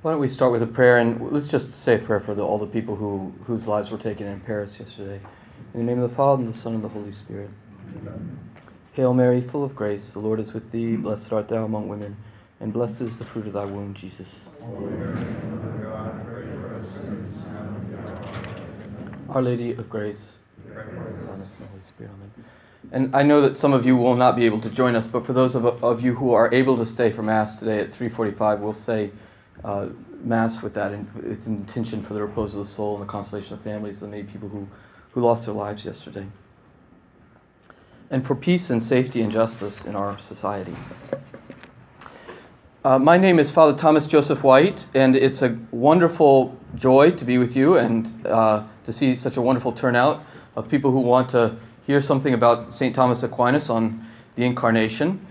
Why don't we start with a prayer and let's just say a prayer for the, all the people who, whose lives were taken in Paris yesterday. In the name of the Father, and the Son, and the Holy Spirit. Amen. Hail Mary, full of grace, the Lord is with thee. Blessed art thou among women, and blessed is the fruit of thy womb, Jesus. Our Lady of Grace. And I know that some of you will not be able to join us, but for those of, of you who are able to stay for Mass today at 3:45, we'll say uh, Mass with that in, with intention for the repose of the soul and the consolation of families, of the many people who, who lost their lives yesterday, and for peace and safety and justice in our society. Uh, my name is Father Thomas Joseph White, and it's a wonderful joy to be with you and uh, to see such a wonderful turnout of people who want to hear something about St. Thomas Aquinas on the Incarnation.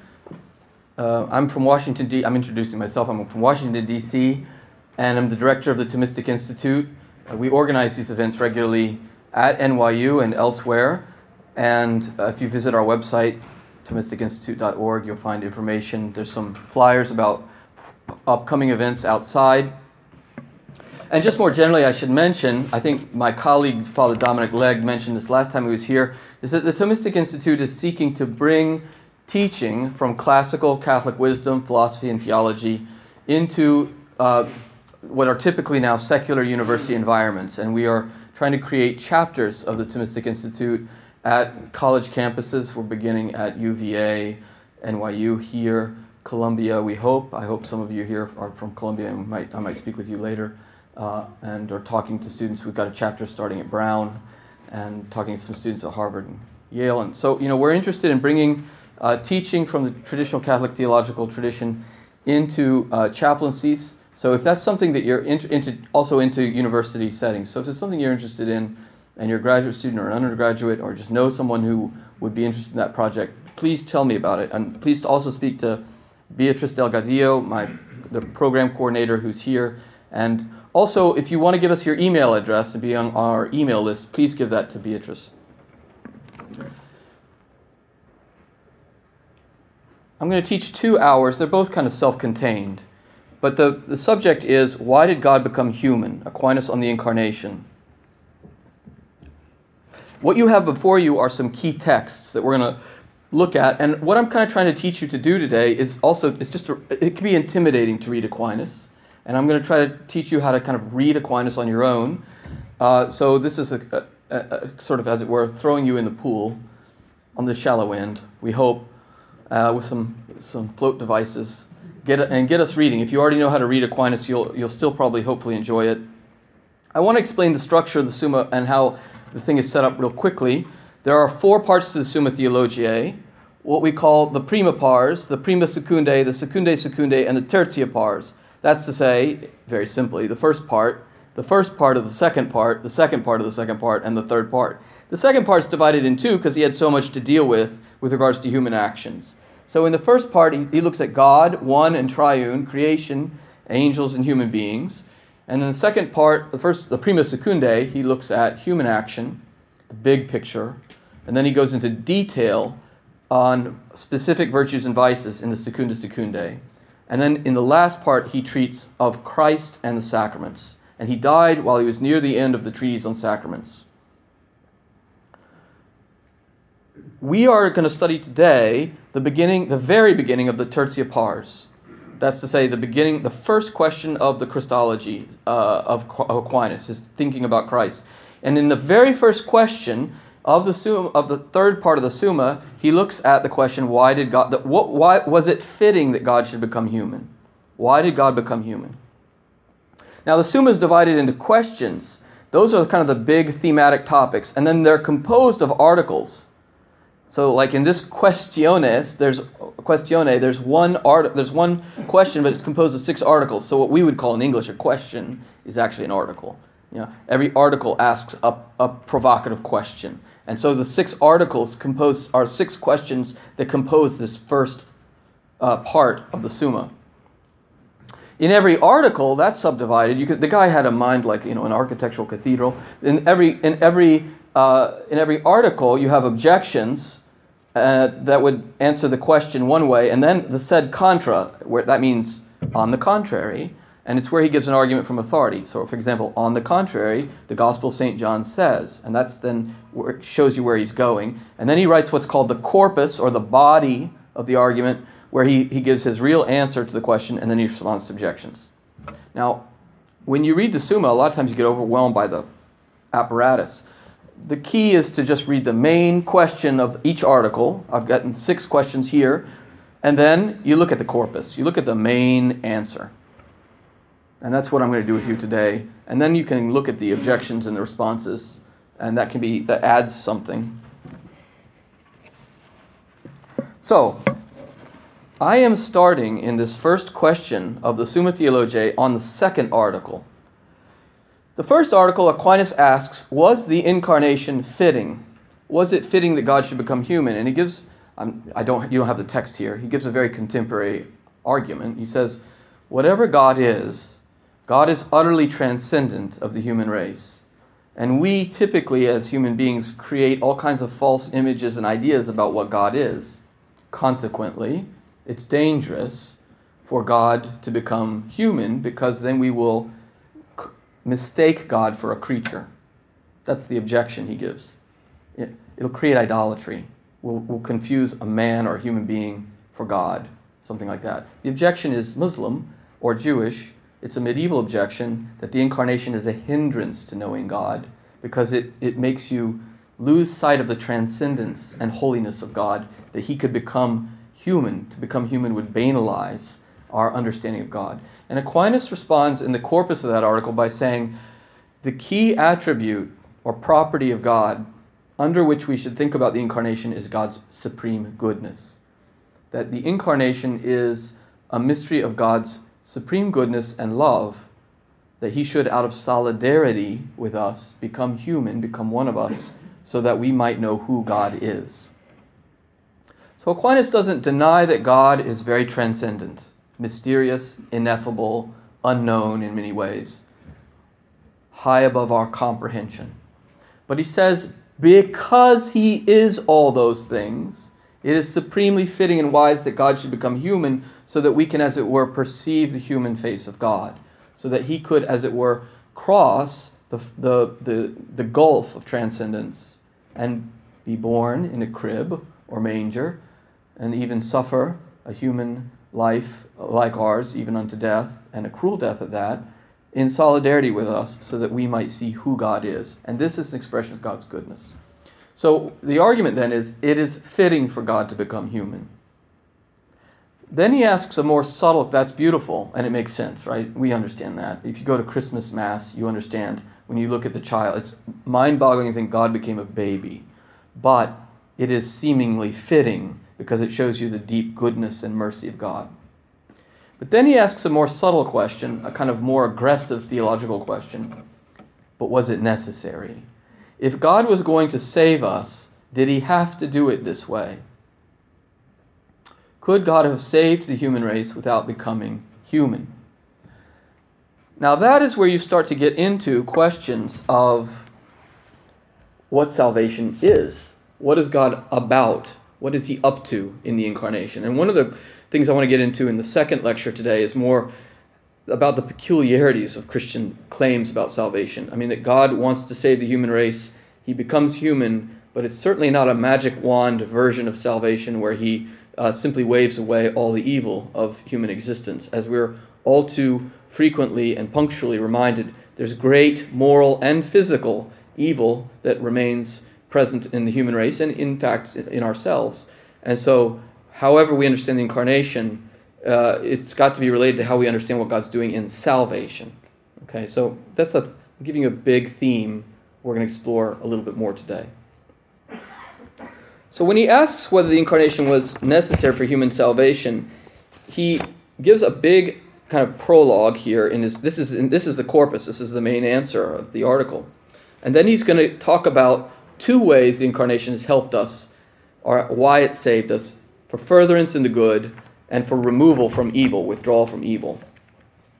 Uh, I'm from Washington, D. I'm introducing myself. I'm from Washington, D.C., and I'm the director of the Thomistic Institute. Uh, we organize these events regularly at NYU and elsewhere. And uh, if you visit our website, ThomisticInstitute.org, you'll find information. There's some flyers about upcoming events outside. And just more generally, I should mention, I think my colleague, Father Dominic Legge, mentioned this last time he was here, is that the Thomistic Institute is seeking to bring teaching from classical Catholic wisdom, philosophy, and theology into uh, what are typically now secular university environments. And we are trying to create chapters of the Thomistic Institute at college campuses. We're beginning at UVA, NYU here, Columbia, we hope. I hope some of you here are from Columbia and might, I might speak with you later. Uh, and are talking to students. We've got a chapter starting at Brown and talking to some students at Harvard and Yale. And so, you know, we're interested in bringing uh, teaching from the traditional Catholic theological tradition into uh, chaplaincies. So if that's something that you're in, into, also into university settings, so if it's something you're interested in, and you're a graduate student or an undergraduate, or just know someone who would be interested in that project, please tell me about it. And please also speak to Beatrice Delgadillo, my the program coordinator who's here. And also, if you want to give us your email address and be on our email list, please give that to Beatrice. I'm going to teach two hours. They're both kind of self contained. But the, the subject is why did God become human? Aquinas on the Incarnation. What you have before you are some key texts that we're going to look at. And what I'm kind of trying to teach you to do today is also, it's just, a, it can be intimidating to read Aquinas. And I'm going to try to teach you how to kind of read Aquinas on your own. Uh, so this is a, a, a, sort of, as it were, throwing you in the pool on the shallow end, we hope uh, with some, some float devices. Get and get us reading. If you already know how to read Aquinas, you'll, you'll still probably hopefully enjoy it. I want to explain the structure of the Summa and how the thing is set up real quickly. There are four parts to the Summa Theologiae, what we call the prima pars, the prima secundae, the secundae secundae, and the tertia pars. That's to say, very simply, the first part, the first part of the second part, the second part of the second part, and the third part. The second part is divided in two because he had so much to deal with with regards to human actions. So in the first part, he, he looks at God, one and triune, creation, angels, and human beings. And then the second part, the first, the prima secundae, he looks at human action, the big picture, and then he goes into detail on specific virtues and vices in the secunda secundae. And then in the last part, he treats of Christ and the sacraments. And he died while he was near the end of the treatise on sacraments. We are going to study today the beginning, the very beginning of the Tertia Pars. That's to say, the beginning, the first question of the Christology uh, of Aquinas is thinking about Christ. And in the very first question of the summa, of the third part of the Summa, he looks at the question: Why did God? What, why was it fitting that God should become human? Why did God become human? Now, the Summa is divided into questions. Those are kind of the big thematic topics, and then they're composed of articles. So, like in this questiones, there's questione. There's one art. There's one question, but it's composed of six articles. So, what we would call in English a question is actually an article. You know, every article asks a, a provocative question, and so the six articles compose are six questions that compose this first uh, part of the Summa. In every article, that's subdivided. Could, the guy had a mind like you know an architectural cathedral. In every in every uh, in every article, you have objections uh, that would answer the question one way, and then the sed contra, where that means on the contrary. And it's where he gives an argument from authority. So, for example, on the contrary, the Gospel of St. John says, and that's then where shows you where he's going. And then he writes what's called the corpus or the body of the argument, where he, he gives his real answer to the question and then he responds to objections. Now, when you read the Summa, a lot of times you get overwhelmed by the apparatus. The key is to just read the main question of each article. I've gotten six questions here. And then you look at the corpus, you look at the main answer. And that's what I'm going to do with you today. And then you can look at the objections and the responses, and that can be that adds something. So, I am starting in this first question of the Summa Theologiae on the second article. The first article Aquinas asks, was the incarnation fitting? Was it fitting that God should become human? And he gives I'm, I don't, you don't have the text here. He gives a very contemporary argument. He says, Whatever God is, God is utterly transcendent of the human race. And we typically, as human beings, create all kinds of false images and ideas about what God is. Consequently, it's dangerous for God to become human because then we will mistake God for a creature. That's the objection he gives. It, will create idolatry will, will confuse a man or a human being for God, something like that. The objection is Muslim or Jewish. It's a medieval objection that the incarnation is a hindrance to knowing God because it, it makes you lose sight of the transcendence and holiness of God, that he could become human. To become human would banalize our understanding of God. And Aquinas responds in the corpus of that article by saying the key attribute or property of God under which we should think about the incarnation is God's supreme goodness. That the incarnation is a mystery of God's supreme goodness and love, that he should, out of solidarity with us, become human, become one of us, so that we might know who God is. So Aquinas doesn't deny that God is very transcendent, mysterious, ineffable, unknown in many ways, high above our comprehension. But he says because he is all those things, it is supremely fitting and wise that God should become human so that we can, as it were, perceive the human face of God, so that he could, as it were, cross the, the, the, the gulf of transcendence and be born in a crib or manger and even suffer a human life like ours, even unto death, and a cruel death at that in solidarity with us so that we might see who God is. And this is an expression of God's goodness. So the argument then is it is fitting for God to become human. Then he asks a more subtle, that's beautiful, and it makes sense, right? We understand that. If you go to Christmas Mass, you understand when you look at the child, it's mind boggling to think God became a baby. But it is seemingly fitting because it shows you the deep goodness and mercy of God. But then he asks a more subtle question, a kind of more aggressive theological question. But was it necessary? If God was going to save us, did he have to do it this way? Could God have saved the human race without becoming human? Now, that is where you start to get into questions of what salvation is. What is God about? What is he up to in the incarnation? And one of the things I want to get into in the second lecture today is more about the peculiarities of Christian claims about salvation. I mean, that God wants to save the human race, he becomes human, but it's certainly not a magic wand version of salvation where he uh, simply waves away all the evil of human existence. As we're all too frequently and punctually reminded, there's great moral and physical evil that remains present in the human race and, in fact, in ourselves. And so however we understand the incarnation, uh, it's got to be related to how we understand what God's doing in salvation. Okay, so that's a, I'm giving you a big theme we're going to explore a little bit more today. So when he asks whether the incarnation was necessary for human salvation, he gives a big kind of prologue here in this this is in, this is the corpus this is the main answer of the article and then he's going to talk about two ways the incarnation has helped us or why it saved us for furtherance in the good, and for removal from evil, withdrawal from evil.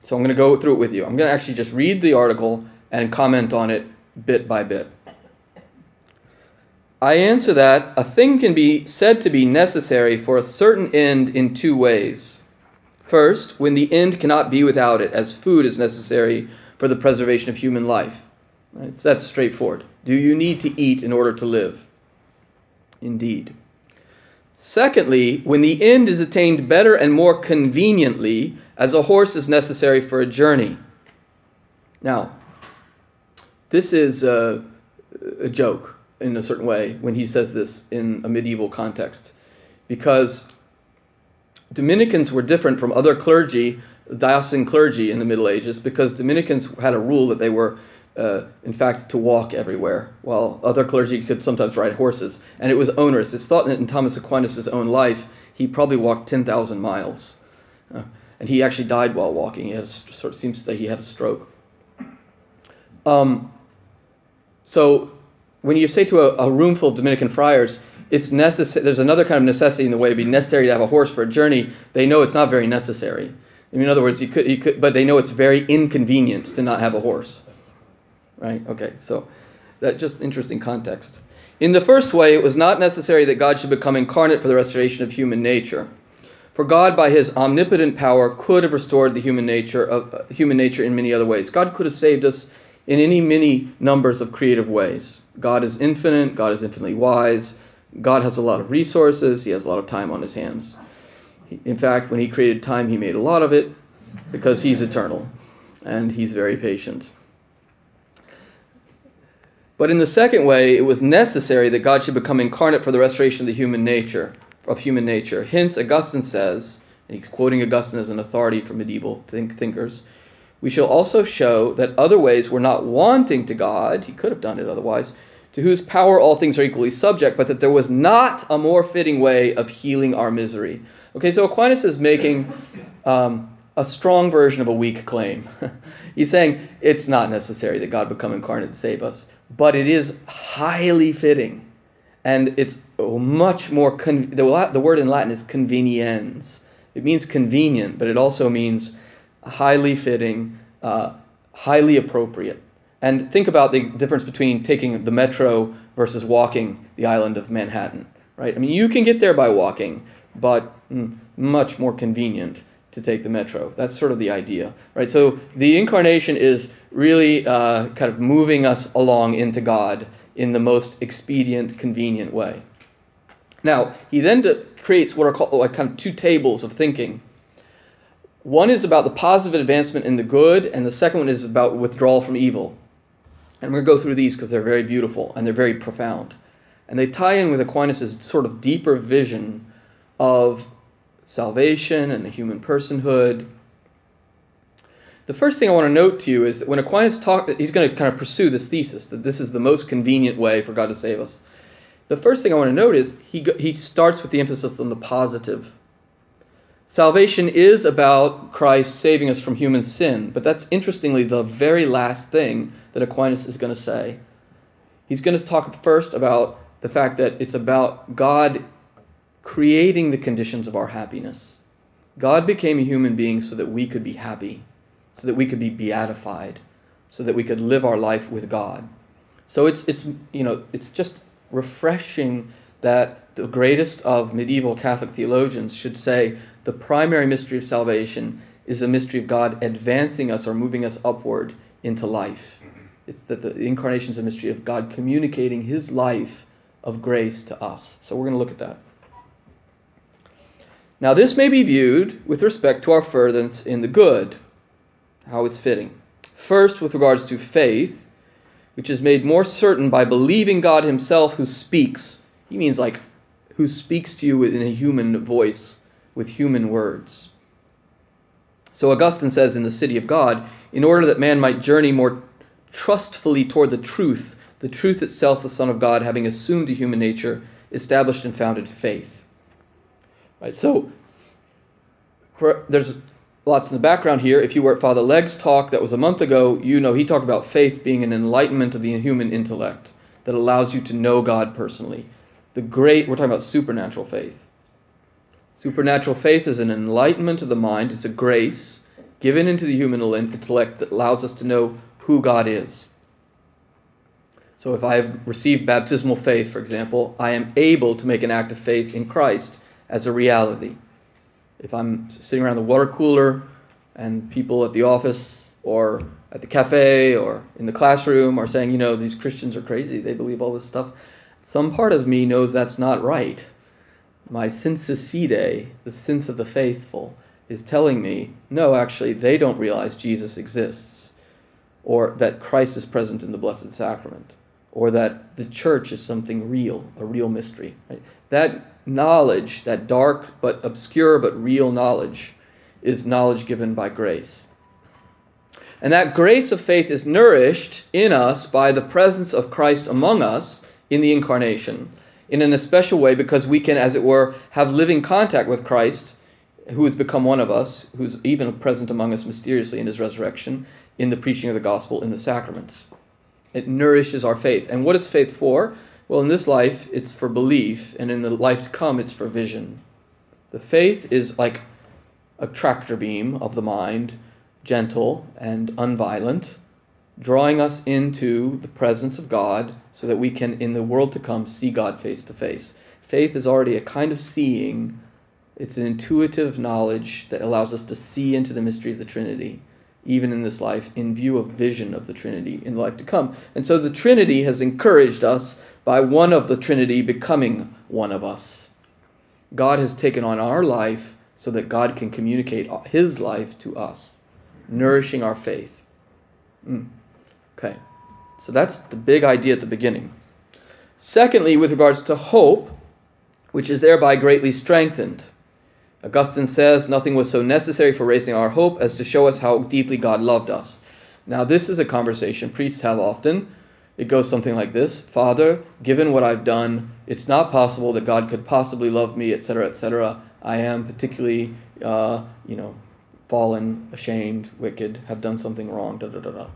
So I'm going to go through it with you. I'm going to actually just read the article and comment on it bit by bit. I answer that a thing can be said to be necessary for a certain end in two ways. First, when the end cannot be without it, as food is necessary for the preservation of human life. That's straightforward. Do you need to eat in order to live? Indeed. Secondly, when the end is attained better and more conveniently, as a horse is necessary for a journey. Now, this is a, a joke in a certain way when he says this in a medieval context, because Dominicans were different from other clergy, diocesan clergy in the Middle Ages, because Dominicans had a rule that they were uh, in fact, to walk everywhere, while other clergy could sometimes ride horses. And it was onerous. It's thought that in Thomas Aquinas' own life, he probably walked 10,000 miles. Uh, and he actually died while walking. He sort of seems that he had a stroke. Um, so when you say to a, a room full of Dominican friars, it's necessary. There's another kind of necessity in the way it'd be necessary to have a horse for a journey. They know it's not very necessary. I mean, in other words, you could, you could, but they know it's very inconvenient to not have a horse right? Okay, so that just interesting context. In the first way, it was not necessary that God should become incarnate for the restoration of human nature. For God, by his omnipotent power, could have restored the human nature of uh, human nature in many other ways. God could have saved us in any many numbers of creative ways. God is infinite, God is infinitely wise, God has a lot of resources, he has a lot of time on his hands. In fact, when he created time, he made a lot of it because he's eternal and he's very patient. But in the second way, it was necessary that God should become incarnate for the restoration of the human nature, of human nature. Hence, Augustine says, and he's quoting Augustine as an authority for medieval think- thinkers, we shall also show that other ways were not wanting to God, he could have done it otherwise, to whose power all things are equally subject, but that there was not a more fitting way of healing our misery. Okay, so Aquinas is making um, a strong version of a weak claim. He's saying it's not necessary that God become incarnate to save us but it is highly fitting. And it's much more, con- the, the word in Latin is conveniens. It means convenient, but it also means highly fitting, uh, highly appropriate. And think about the difference between taking the metro versus walking the island of Manhattan, right? I mean, you can get there by walking, but mm, much more convenient to take the metro. That's sort of the idea, right? So the incarnation is really uh, kind of moving us along into God in the most expedient, convenient way. Now, he then creates what are called like kind of two tables of thinking. One is about the positive advancement in the good, and the second one is about withdrawal from evil. And we're going to go through these because they're very beautiful and they're very profound. And they tie in with Aquinas' sort of deeper vision of salvation and the human personhood. The first thing I want to note to you is that when Aquinas talks, he's going to kind of pursue this thesis that this is the most convenient way for God to save us. The first thing I want to note is he, he starts with the emphasis on the positive. Salvation is about Christ saving us from human sin, but that's interestingly the very last thing that Aquinas is going to say. He's going to talk first about the fact that it's about God creating the conditions of our happiness. God became a human being so that we could be happy, so that we could be beatified, so that we could live our life with God. So it's, it's, you know, it's just refreshing that the greatest of medieval Catholic theologians should say the primary mystery of salvation is a mystery of God advancing us or moving us upward into life. It's that the incarnation is a mystery of God communicating his life of grace to us. So we're going to look at that. Now, this may be viewed with respect to our furtherance in the good, how it's fitting. First, with regards to faith, which is made more certain by believing God Himself who speaks. He means like who speaks to you in a human voice, with human words. So Augustine says in The City of God, in order that man might journey more trustfully toward the truth, the truth itself, the Son of God, having assumed a human nature, established and founded faith. Right, so for, there's lots in the background here. If you were at Father Legge's talk that was a month ago, you know he talked about faith being an enlightenment of the human intellect that allows you to know God personally. The great, we're talking about supernatural faith. Supernatural faith is an enlightenment of the mind, it's a grace given into the human intellect that allows us to know who God is. So if I have received baptismal faith, for example, I am able to make an act of faith in Christ as a reality. If I'm sitting around the water cooler and people at the office or at the cafe or in the classroom are saying, you know, these Christians are crazy, they believe all this stuff, some part of me knows that's not right. My sensus fide, the sense of the faithful, is telling me, no, actually, they don't realize Jesus exists, or that Christ is present in the Blessed Sacrament, or that the church is something real, a real mystery. Right? That knowledge, that dark but obscure but real knowledge, is knowledge given by grace. And that grace of faith is nourished in us by the presence of Christ among us in the incarnation in an especial way because we can, as it were, have living contact with Christ, who has become one of us, who's even present among us mysteriously in his resurrection, in the preaching of the gospel, in the sacraments. It nourishes our faith. And what is faith for? Well, in this life, it's for belief, and in the life to come, it's for vision. The faith is like a tractor beam of the mind, gentle and unviolent, drawing us into the presence of God so that we can, in the world to come, see God face to face. Faith is already a kind of seeing, it's an intuitive knowledge that allows us to see into the mystery of the Trinity, even in this life, in view of vision of the Trinity in the life to come. And so the Trinity has encouraged us by one of the Trinity becoming one of us. God has taken on our life so that God can communicate his life to us, nourishing our faith. Mm. Okay, so that's the big idea at the beginning. Secondly, with regards to hope, which is thereby greatly strengthened. Augustine says, Nothing was so necessary for raising our hope as to show us how deeply God loved us. Now, this is a conversation priests have often it goes something like this Father, given what I've done, it's not possible that God could possibly love me, etc., etc. I am particularly, uh, you know, fallen, ashamed, wicked, have done something wrong, da da da da.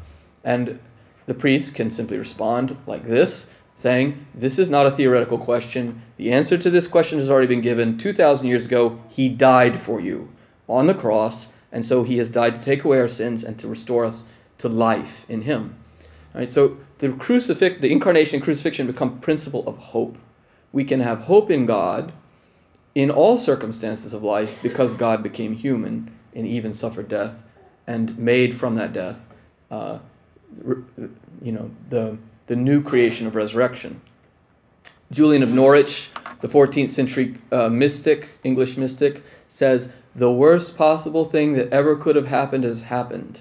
And the priest can simply respond like this, saying, This is not a theoretical question. The answer to this question has already been given 2,000 years ago. He died for you on the cross, and so he has died to take away our sins and to restore us to life in him. All right, so the crucifix, the incarnation and crucifixion become principle of hope. We can have hope in God in all circumstances of life because God became human and even suffered death and made from that death, uh, you know, the, the new creation of resurrection. Julian of Norwich, the 14th century uh, mystic, English mystic, says, The worst possible thing that ever could have happened has happened.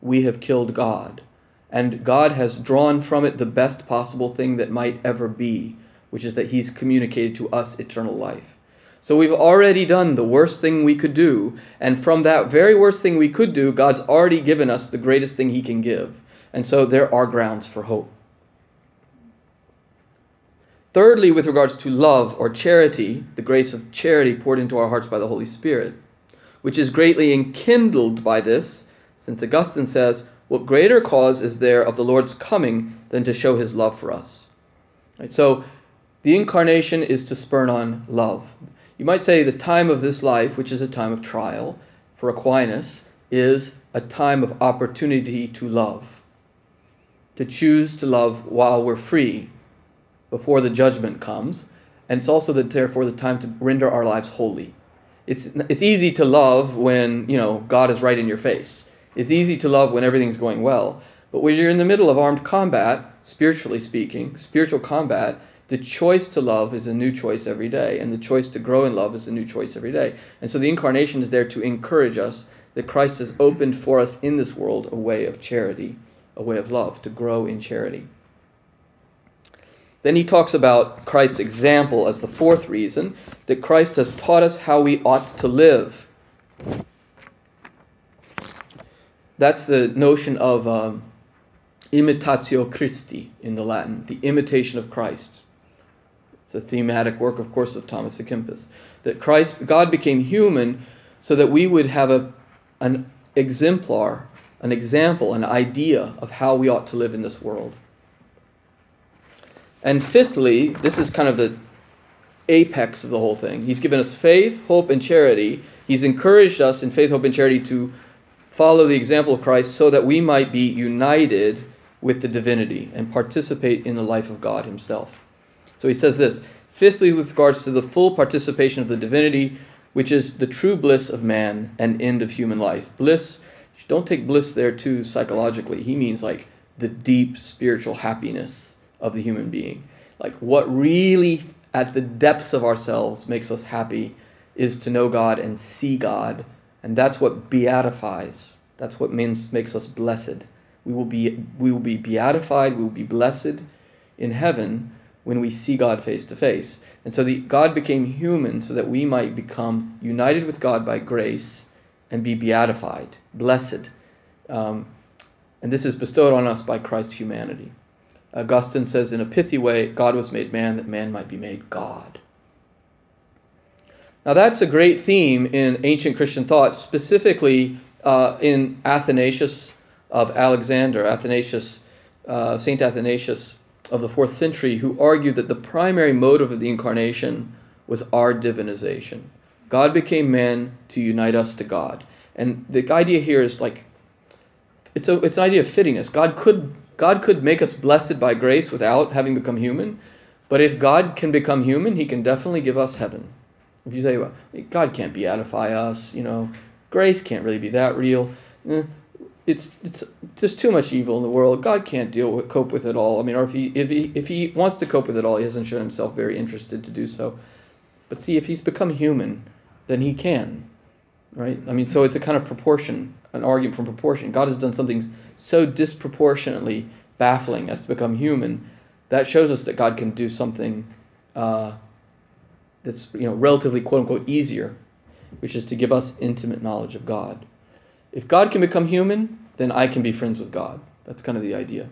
We have killed God and God has drawn from it the best possible thing that might ever be, which is that He's communicated to us eternal life. So we've already done the worst thing we could do, and from that very worst thing we could do, God's already given us the greatest thing He can give. And so there are grounds for hope. Thirdly, with regards to love or charity, the grace of charity poured into our hearts by the Holy Spirit, which is greatly enkindled by this, since Augustine says, what greater cause is there of the Lord's coming than to show his love for us? Right, so the incarnation is to spurn on love. You might say the time of this life, which is a time of trial, for Aquinas, is a time of opportunity to love. To choose to love while we're free, before the judgment comes. And it's also the, therefore the time to render our lives holy. It's, it's easy to love when, you know, God is right in your face. It's easy to love when everything's going well. But when you're in the middle of armed combat, spiritually speaking, spiritual combat, the choice to love is a new choice every day, and the choice to grow in love is a new choice every day. And so the incarnation is there to encourage us that Christ has opened for us in this world a way of charity, a way of love, to grow in charity. Then he talks about Christ's example as the fourth reason that Christ has taught us how we ought to live. That's the notion of um, imitatio Christi in the Latin, the imitation of Christ. It's a thematic work, of course, of Thomas à Kempis. That Christ, God became human so that we would have a, an exemplar, an example, an idea of how we ought to live in this world. And fifthly, this is kind of the apex of the whole thing. He's given us faith, hope, and charity. He's encouraged us in faith, hope, and charity to follow the example of Christ so that we might be united with the divinity and participate in the life of God Himself. So he says this Fifthly, with regards to the full participation of the divinity, which is the true bliss of man and end of human life. Bliss, don't take bliss there too psychologically. He means like the deep spiritual happiness of the human being. Like what really at the depths of ourselves makes us happy is to know God and see God. And that's what beatifies. That's what means makes us blessed. We will be we will be beatified, we will be blessed in heaven when we see God face to face. And so the, God became human so that we might become united with God by grace and be beatified, blessed. Um, and this is bestowed on us by Christ's humanity. Augustine says, in a pithy way, God was made man that man might be made God. Now, that's a great theme in ancient Christian thought, specifically uh, in Athanasius of Alexander, Athanasius, uh, Saint Athanasius of the fourth century, who argued that the primary motive of the incarnation was our divinization. God became man to unite us to God. And the idea here is like it's, a, it's an idea of fittingness. God could, God could make us blessed by grace without having become human, but if God can become human, he can definitely give us heaven. If you say, well, God can't beatify us, you know, grace can't really be that real. Eh, it's it's just too much evil in the world. God can't deal with cope with it all. I mean, or if he if he if he wants to cope with it all, he hasn't shown himself very interested to do so. But see, if he's become human, then he can, right? I mean, so it's a kind of proportion an argument from proportion. God has done something so disproportionately baffling as to become human. That shows us that God can do something uh, that's you know relatively quote unquote easier, which is to give us intimate knowledge of God. If God can become human, then I can be friends with God. That's kind of the idea.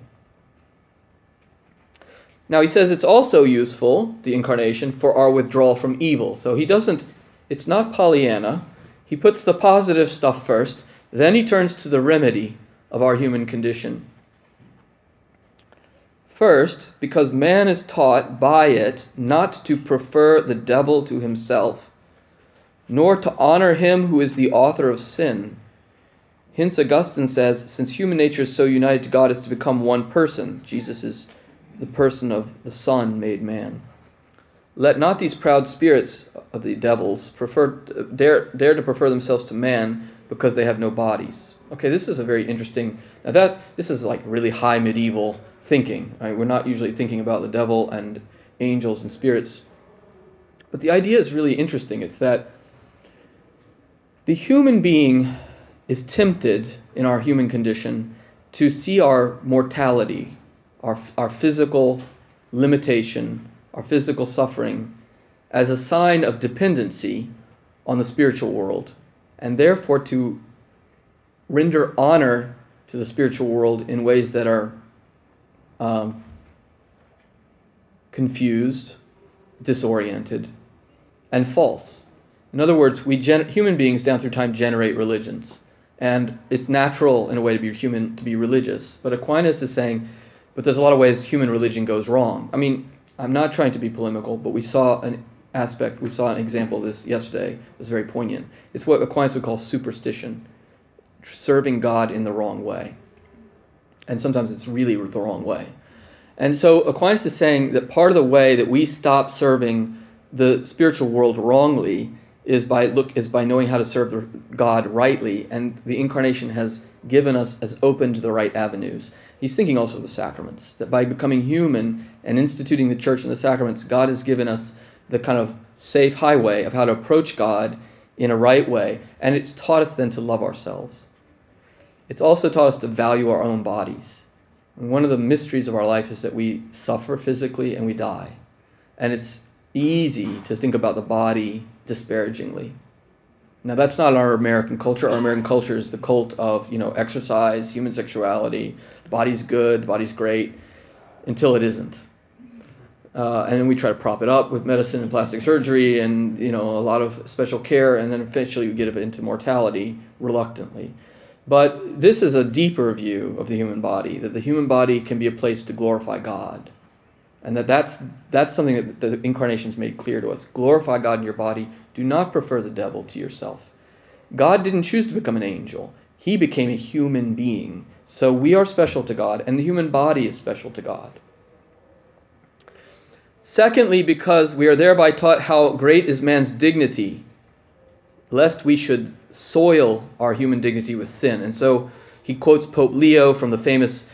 Now he says it's also useful, the incarnation, for our withdrawal from evil. So he doesn't, it's not Pollyanna. He puts the positive stuff first, then he turns to the remedy of our human condition. First, because man is taught by it not to prefer the devil to himself, nor to honor him who is the author of sin. Hence, Augustine says, since human nature is so united to God as to become one person, Jesus is the person of the Son made man. Let not these proud spirits of the devils prefer, dare, dare to prefer themselves to man, because they have no bodies. Okay, this is a very interesting. Now that this is like really high medieval thinking. Right? We're not usually thinking about the devil and angels and spirits, but the idea is really interesting. It's that the human being is tempted in our human condition to see our mortality, our, our physical limitation, our physical suffering, as a sign of dependency on the spiritual world and therefore to render honor to the spiritual world in ways that are um, confused, disoriented, and false. In other words, we gen- human beings down through time generate religions, and it's natural in a way to be human to be religious. But Aquinas is saying, but there's a lot of ways human religion goes wrong. I mean, I'm not trying to be polemical, but we saw an aspect, we saw an example of this yesterday, it was very poignant. It's what Aquinas would call superstition, serving God in the wrong way. And sometimes it's really the wrong way. And so Aquinas is saying that part of the way that we stop serving the spiritual world wrongly is by look is by knowing how to serve God rightly, and the incarnation has given us has opened the right avenues. He's thinking also of the sacraments, that by becoming human and instituting the church and the sacraments, God has given us the kind of safe highway of how to approach God in a right way. And it's taught us then to love ourselves. It's also taught us to value our own bodies. And one of the mysteries of our life is that we suffer physically and we die. And it's easy to think about the body disparagingly. Now that's not our American culture. Our American culture is the cult of, you know, exercise, human sexuality, the body's good, the body's great, until it isn't. Uh, and then we try to prop it up with medicine and plastic surgery and you know a lot of special care and then eventually we get into mortality reluctantly but this is a deeper view of the human body that the human body can be a place to glorify god. And that that's, that's something that the incarnation's made clear to us. Glorify god in your body. Do not prefer the devil to yourself. God didn't choose to become an angel. He became a human being. So we are special to god and the human body is special to god. Secondly, because we are thereby taught how great is man's dignity lest we should soil our human dignity with sin. And so he quotes Pope Leo from the famous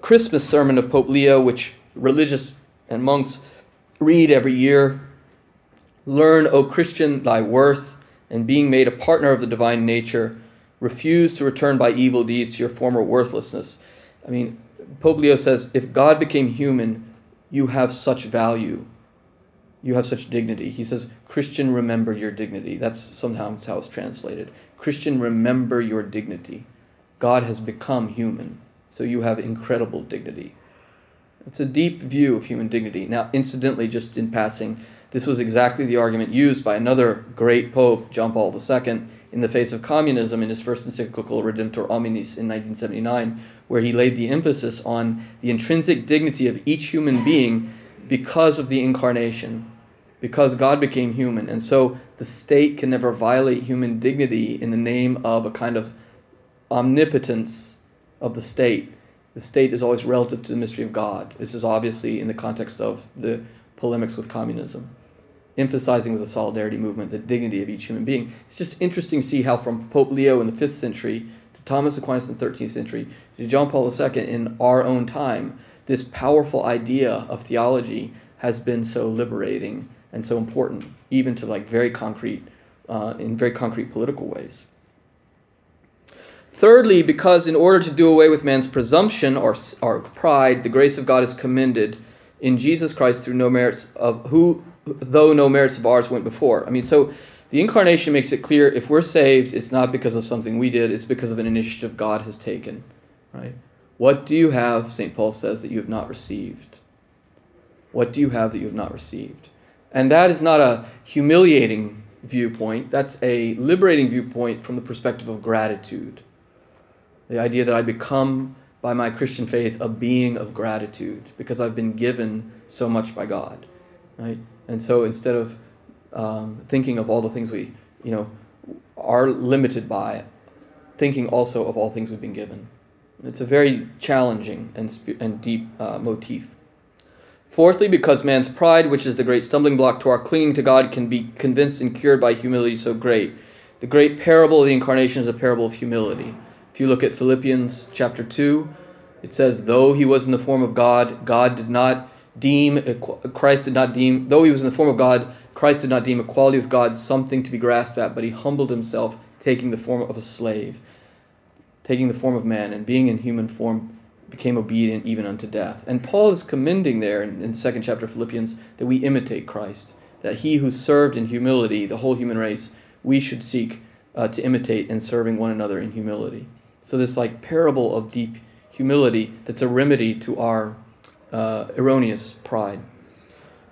Christmas sermon of Pope Leo, which religious and monks read every year. Learn, O Christian, thy worth, and being made a partner of the divine nature, refuse to return by evil deeds to your former worthlessness. I mean, Pope Leo says, if God became human, you have such value. You have such dignity. He says, Christian, remember your dignity. That's sometimes how it's translated. Christian, remember your dignity. God has become human, so you have incredible dignity. It's a deep view of human dignity. Now, incidentally, just in passing, this was exactly the argument used by another great pope, John Paul II, in the face of communism in his first encyclical Redemptor Hominis in 1979, where he laid the emphasis on the intrinsic dignity of each human being because of the incarnation, because God became human. And so the state can never violate human dignity in the name of a kind of omnipotence of the state. The state is always relative to the mystery of God. This is obviously in the context of the polemics with communism, emphasizing with the solidarity movement the dignity of each human being. It's just interesting to see how from Pope Leo in the 5th century to Thomas Aquinas in the 13th century to John Paul II in our own time, this powerful idea of theology has been so liberating and so important, even to like very concrete, uh, in very concrete political ways. Thirdly, because in order to do away with man's presumption or, or pride, the grace of God is commended in Jesus Christ through no merits of who, though no merits of ours went before. I mean, so the incarnation makes it clear if we're saved, it's not because of something we did, it's because of an initiative God has taken. Right? What do you have, St. Paul says, that you have not received? What do you have that you have not received? And that is not a humiliating viewpoint, that's a liberating viewpoint from the perspective of gratitude. The idea that I become, by my Christian faith, a being of gratitude because I've been given so much by God. Right? And so instead of um, thinking of all the things we, you know, are limited by, thinking also of all things we've been given. It's a very challenging and, and deep uh, motif. Fourthly, because man's pride, which is the great stumbling block to our clinging to God, can be convinced and cured by humility so great. The great parable of the incarnation is a parable of humility. If you look at Philippians chapter 2, it says, Though he was in the form of God, God did not deem, Christ did not deem, though he was in the form of God, Christ did not deem equality with God something to be grasped at, but he humbled himself, taking the form of a slave, taking the form of man, and being in human form, became obedient even unto death. And Paul is commending there in, in the second chapter of Philippians that we imitate Christ, that he who served in humility, the whole human race, we should seek uh, to imitate in serving one another in humility. So, this like parable of deep humility that's a remedy to our uh, erroneous pride.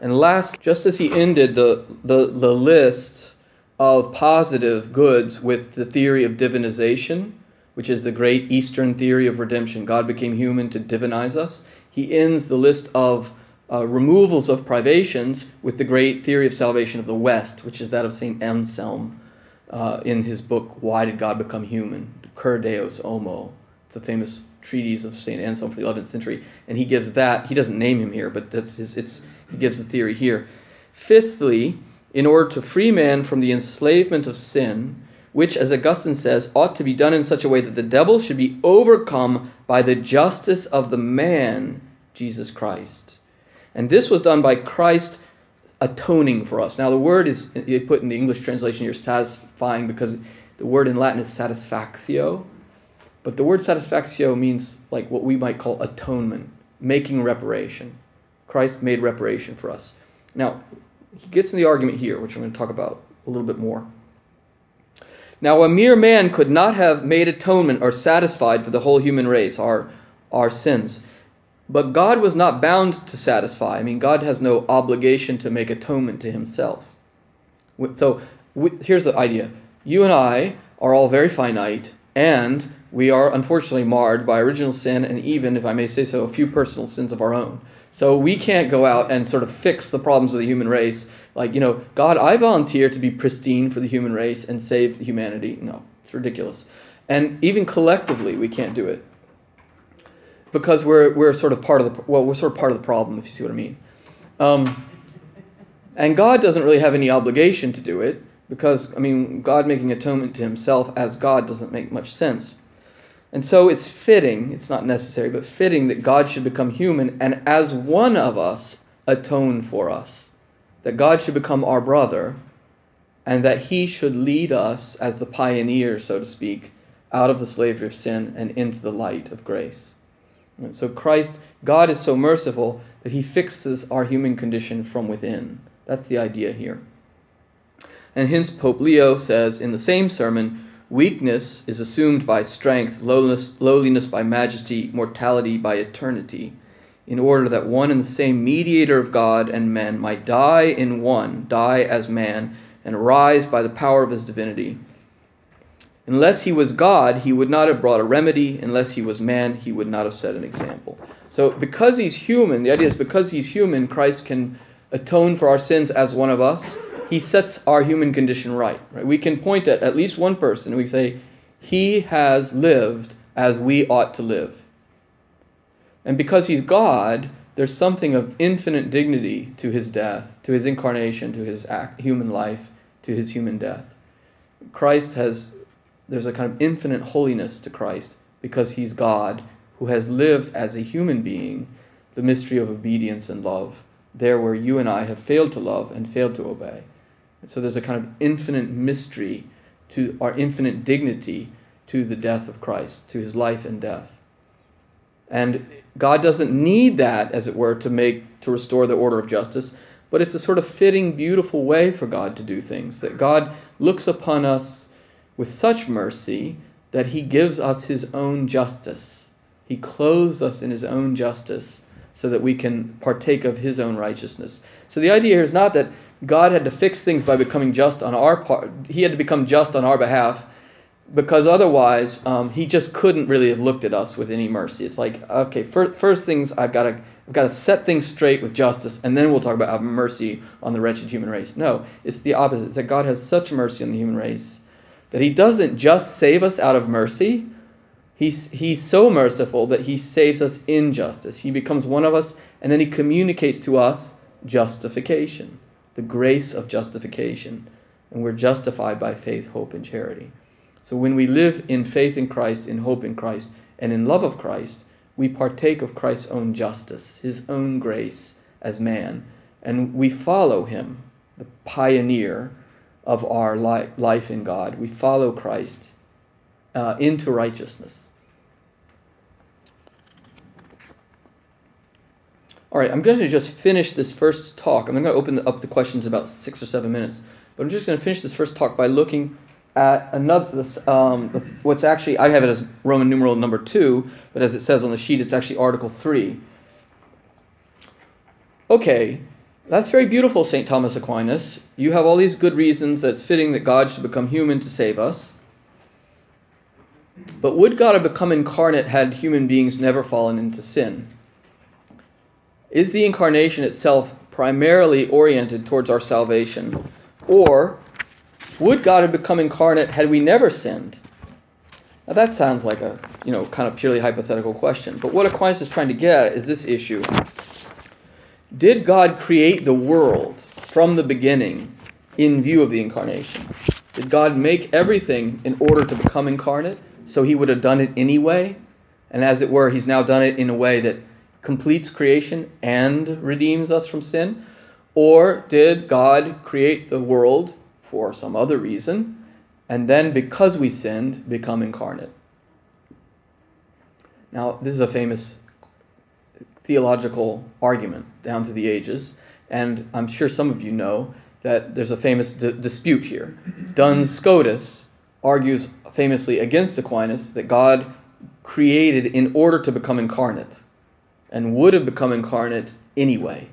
And last, just as he ended the, the, the list of positive goods with the theory of divinization, which is the great Eastern theory of redemption, God became human to divinize us, he ends the list of uh, removals of privations with the great theory of salvation of the West, which is that of St. Anselm uh, in his book, Why Did God Become Human? Cur Deus Homo. It's a famous treatise of St. Anselm from the 11th century. And he gives that, he doesn't name him here, but that's his, it's, he gives the theory here. Fifthly, in order to free man from the enslavement of sin, which, as Augustine says, ought to be done in such a way that the devil should be overcome by the justice of the man, Jesus Christ. And this was done by Christ atoning for us. Now, the word is put in the English translation here satisfying because the word in Latin is satisfactio, but the word satisfactio means like what we might call atonement, making reparation. Christ made reparation for us. Now, he gets in the argument here, which I'm going to talk about a little bit more. Now, a mere man could not have made atonement or satisfied for the whole human race, our, our sins. But God was not bound to satisfy. I mean, God has no obligation to make atonement to himself. So here's the idea you and I are all very finite, and we are unfortunately marred by original sin and even, if I may say so, a few personal sins of our own. So we can't go out and sort of fix the problems of the human race. Like, you know, God, I volunteer to be pristine for the human race and save humanity. No, it's ridiculous. And even collectively, we can't do it. Because we're, we're sort of part of the, well, we're sort of part of the problem, if you see what I mean. Um, and God doesn't really have any obligation to do it because, I mean, God making atonement to himself as God doesn't make much sense. And so it's fitting, it's not necessary, but fitting that God should become human and as one of us atone for us. That God should become our brother and that he should lead us as the pioneer, so to speak, out of the slavery of sin and into the light of grace. So Christ, God is so merciful that he fixes our human condition from within. That's the idea here. And hence Pope Leo says in the same sermon, weakness is assumed by strength, lowliness, by majesty, mortality by eternity, in order that one and the same mediator of God and men might die in one, die as man, and rise by the power of his divinity. Unless he was God, he would not have brought a remedy. Unless he was man, he would not have set an example. So, because he's human, the idea is because he's human, Christ can atone for our sins as one of us. He sets our human condition right. right? We can point at at least one person and we say, He has lived as we ought to live. And because he's God, there's something of infinite dignity to his death, to his incarnation, to his act, human life, to his human death. Christ has, there's a kind of infinite holiness to Christ because he's God who has lived as a human being the mystery of obedience and love, there where you and I have failed to love and failed to obey. And so there's a kind of infinite mystery to our infinite dignity to the death of Christ, to his life and death. And God doesn't need that, as it were, to make to restore the order of justice, but it's a sort of fitting, beautiful way for God to do things. That God looks upon us with such mercy that he gives us his own justice. He clothes us in his own justice so that we can partake of his own righteousness. So the idea here is not that God had to fix things by becoming just on our part. He had to become just on our behalf because otherwise um, he just couldn't really have looked at us with any mercy. It's like, okay, first, first things I've got to I've got to set things straight with justice, and then we'll talk about mercy on the wretched human race. No, it's the opposite. It's that God has such mercy on the human race that He doesn't just save us out of mercy. He's, he's so merciful that He saves us in justice. He becomes one of us, and then He communicates to us justification, the grace of justification. And we're justified by faith, hope, and charity. So when we live in faith in Christ, in hope in Christ, and in love of Christ, we partake of Christ's own justice, his own grace as man, and we follow him, the pioneer of our li- life in God. We follow Christ uh, into righteousness. All right, I'm going to just finish this first talk. I'm going to open up the questions about six or seven minutes, but I'm just going to finish this first talk by looking at another, um, what's actually, I have it as Roman numeral number two, but as it says on the sheet, it's actually Article 3. Okay, that's very beautiful, St. Thomas Aquinas. You have all these good reasons that it's fitting that God should become human to save us. But would God have become incarnate had human beings never fallen into sin? Is the incarnation itself primarily oriented towards our salvation? Or would God have become incarnate had we never sinned? Now that sounds like a, you know, kind of purely hypothetical question. But what Aquinas is trying to get at is this issue. Did God create the world from the beginning in view of the incarnation? Did God make everything in order to become incarnate? So he would have done it anyway? And as it were, he's now done it in a way that completes creation and redeems us from sin? Or did God create the world for some other reason, and then because we sinned, become incarnate. Now, this is a famous theological argument down through the ages, and I'm sure some of you know that there's a famous d- dispute here. Duns Scotus argues famously against Aquinas that God created in order to become incarnate and would have become incarnate anyway.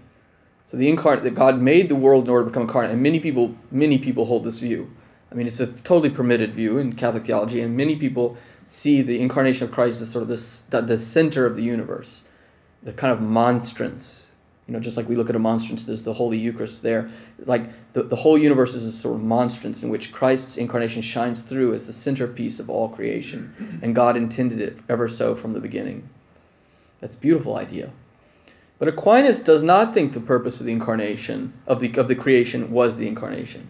So the incarnate that God made the world in order to become incarnate, and many people many people hold this view. I mean, it's a totally permitted view in Catholic theology, and many people see the incarnation of Christ as sort of this, the, the center of the universe, the kind of monstrance. You know, just like we look at a monstrance, there's the Holy Eucharist there. Like the, the whole universe is a sort of monstrance in which Christ's incarnation shines through as the centerpiece of all creation, and God intended it ever so from the beginning. That's a beautiful idea. But Aquinas does not think the purpose of the incarnation, of the, of the creation, was the incarnation.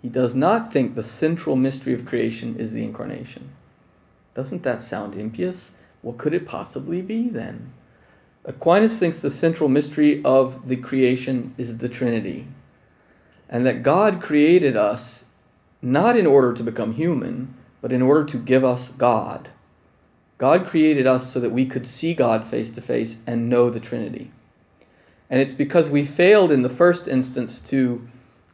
He does not think the central mystery of creation is the incarnation. Doesn't that sound impious? What could it possibly be then? Aquinas thinks the central mystery of the creation is the Trinity, and that God created us not in order to become human, but in order to give us God. God created us so that we could see God face to face and know the Trinity. And it's because we failed in the first instance to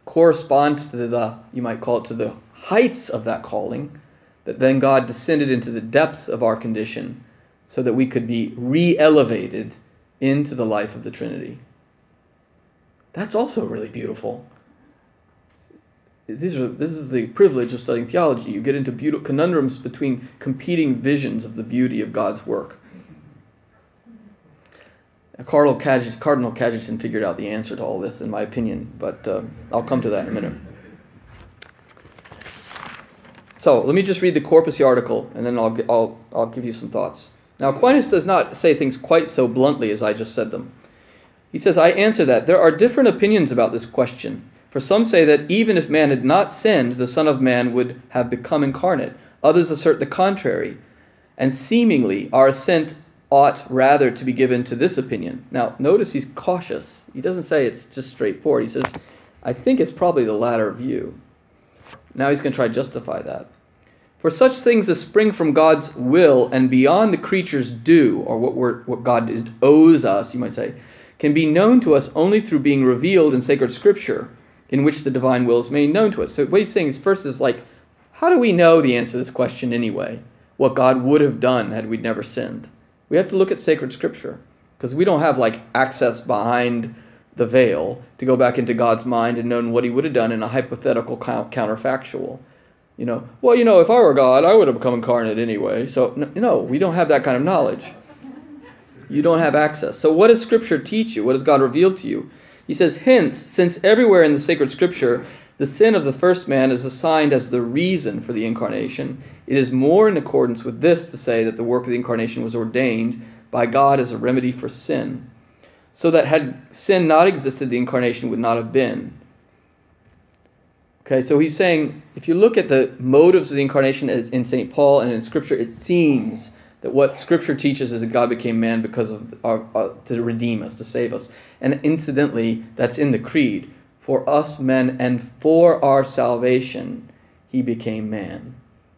correspond to the, you might call it, to the heights of that calling, that then God descended into the depths of our condition so that we could be re elevated into the life of the Trinity. That's also really beautiful. These are, this is the privilege of studying theology. You get into beautiful conundrums between competing visions of the beauty of God's work. Cardinal, Cajetan, Cardinal Cajetan figured out the answer to all this, in my opinion, but uh, I'll come to that in a minute. So let me just read the Corpus article, and then I'll, I'll, I'll give you some thoughts. Now, Aquinas does not say things quite so bluntly as I just said them. He says, I answer that there are different opinions about this question. For some say that even if man had not sinned, the Son of Man would have become incarnate. Others assert the contrary. And seemingly, our assent ought rather to be given to this opinion. Now, notice he's cautious. He doesn't say it's just straightforward. He says, I think it's probably the latter view. Now he's going to try to justify that. For such things as spring from God's will and beyond the creature's due, or what, what God owes us, you might say, can be known to us only through being revealed in sacred scripture, in which the divine will is made known to us. So what he's saying is first is like, how do we know the answer to this question anyway? What God would have done had we never sinned? We have to look at sacred scripture because we don't have like access behind the veil to go back into God's mind and know what he would have done in a hypothetical counterfactual. You know, well, you know, if I were God, I would have become incarnate anyway. So, no, we don't have that kind of knowledge. You don't have access. So, what does Scripture teach you? What does God reveal to you? He says, Hence, since everywhere in the sacred Scripture the sin of the first man is assigned as the reason for the incarnation, it is more in accordance with this to say that the work of the incarnation was ordained by God as a remedy for sin so that had sin not existed, the incarnation would not have been. Okay, so he's saying if you look at the motives of the incarnation as in St. Paul and in Scripture, it seems that what Scripture teaches is that God became man because of our, uh, to redeem us, to save us. And incidentally, that's in the creed. For us men and for our salvation, he became man.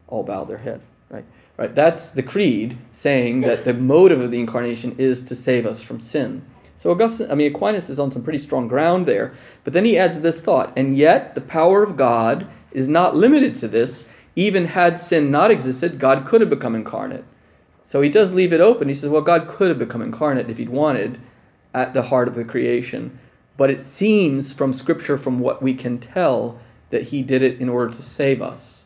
All bow their head. Right? Right. That's the creed saying that the motive of the incarnation is to save us from sin. So Augustine, I mean Aquinas is on some pretty strong ground there. But then he adds this thought, and yet the power of God is not limited to this. Even had sin not existed, God could have become incarnate. So he does leave it open. He says, well, God could have become incarnate if he'd wanted at the heart of the creation. But it seems from Scripture, from what we can tell, that he did it in order to save us.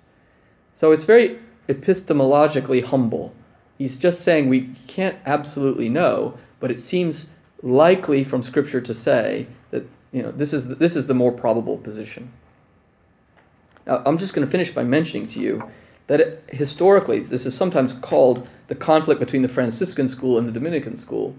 So it's very epistemologically humble. He's just saying we can't absolutely know, but it seems likely from Scripture to say that you know this is the, this is the more probable position. Now, I'm just going to finish by mentioning to you that it, historically this is sometimes called the conflict between the Franciscan school and the Dominican school,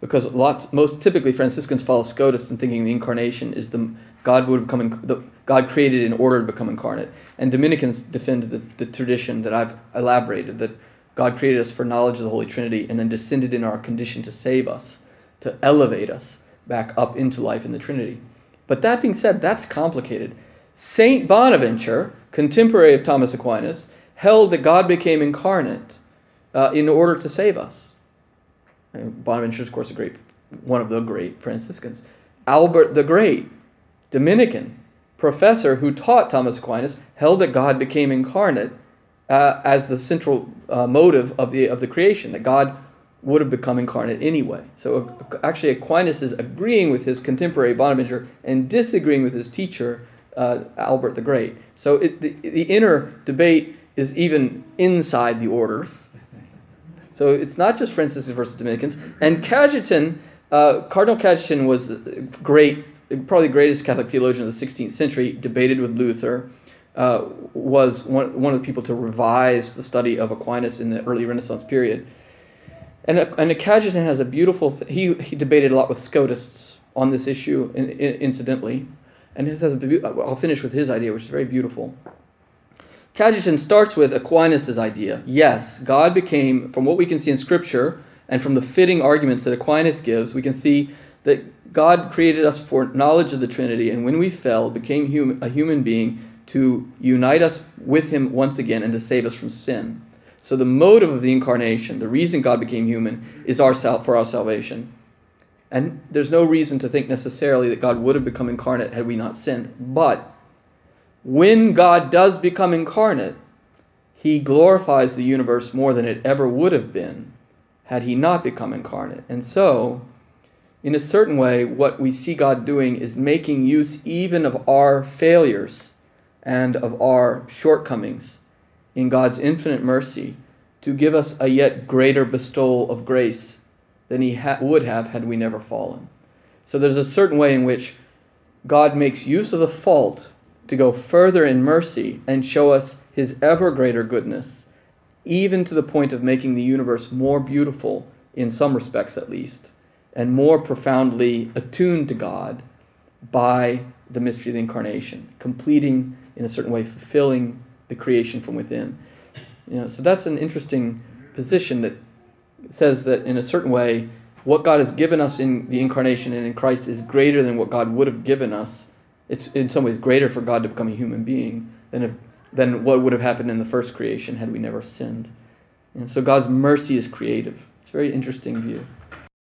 because lots most typically Franciscans follow Scotus in thinking the incarnation is the God would become the God created in order to become incarnate, and Dominicans defend the, the tradition that I've elaborated that God created us for knowledge of the Holy Trinity and then descended in our condition to save us to elevate us back up into life in the Trinity. But that being said, that's complicated. Saint Bonaventure, contemporary of Thomas Aquinas, held that God became incarnate uh, in order to save us. And Bonaventure is, of course, a great, one of the great Franciscans. Albert the Great, Dominican professor who taught Thomas Aquinas, held that God became incarnate uh, as the central uh, motive of the of the creation. That God would have become incarnate anyway. So actually, Aquinas is agreeing with his contemporary Bonaventure and disagreeing with his teacher, uh, Albert the Great. So it, the, the inner debate is even inside the orders. So it's not just Franciscans versus Dominicans. And Cajetan, uh, Cardinal Cajetan was great, probably the greatest Catholic theologian of the 16th century, debated with Luther. Uh, was one, one of the people to revise the study of Aquinas in the early Renaissance period. And, and Cajetan has a beautiful, th- he, he debated a lot with Scotists on this issue, in, in, incidentally. And it has a, I'll finish with his idea, which is very beautiful. Cajetan starts with Aquinas' idea. Yes, God became, from what we can see in Scripture and from the fitting arguments that Aquinas gives, we can see that God created us for knowledge of the Trinity, and when we fell, became human, a human being to unite us with Him once again and to save us from sin. So the motive of the incarnation, the reason God became human, is our sal- for our salvation. And there's no reason to think necessarily that God would have become incarnate had we not sinned. But when God does become incarnate, he glorifies the universe more than it ever would have been had he not become incarnate. And so, in a certain way, what we see God doing is making use even of our failures and of our shortcomings in God's infinite mercy to give us a yet greater bestowal of grace than he ha- would have had we never fallen. So there's a certain way in which God makes use of the fault to go further in mercy and show us his ever greater goodness, even to the point of making the universe more beautiful, in some respects at least, and more profoundly attuned to God by the mystery of the incarnation, completing, in a certain way, fulfilling the creation from within. You know, so that's an interesting position that says that, in a certain way, what God has given us in the incarnation and in Christ is greater than what God would have given us it's in some ways greater for God to become a human being than if than what would have happened in the first creation had we never sinned. And so God's mercy is creative. It's a very interesting view.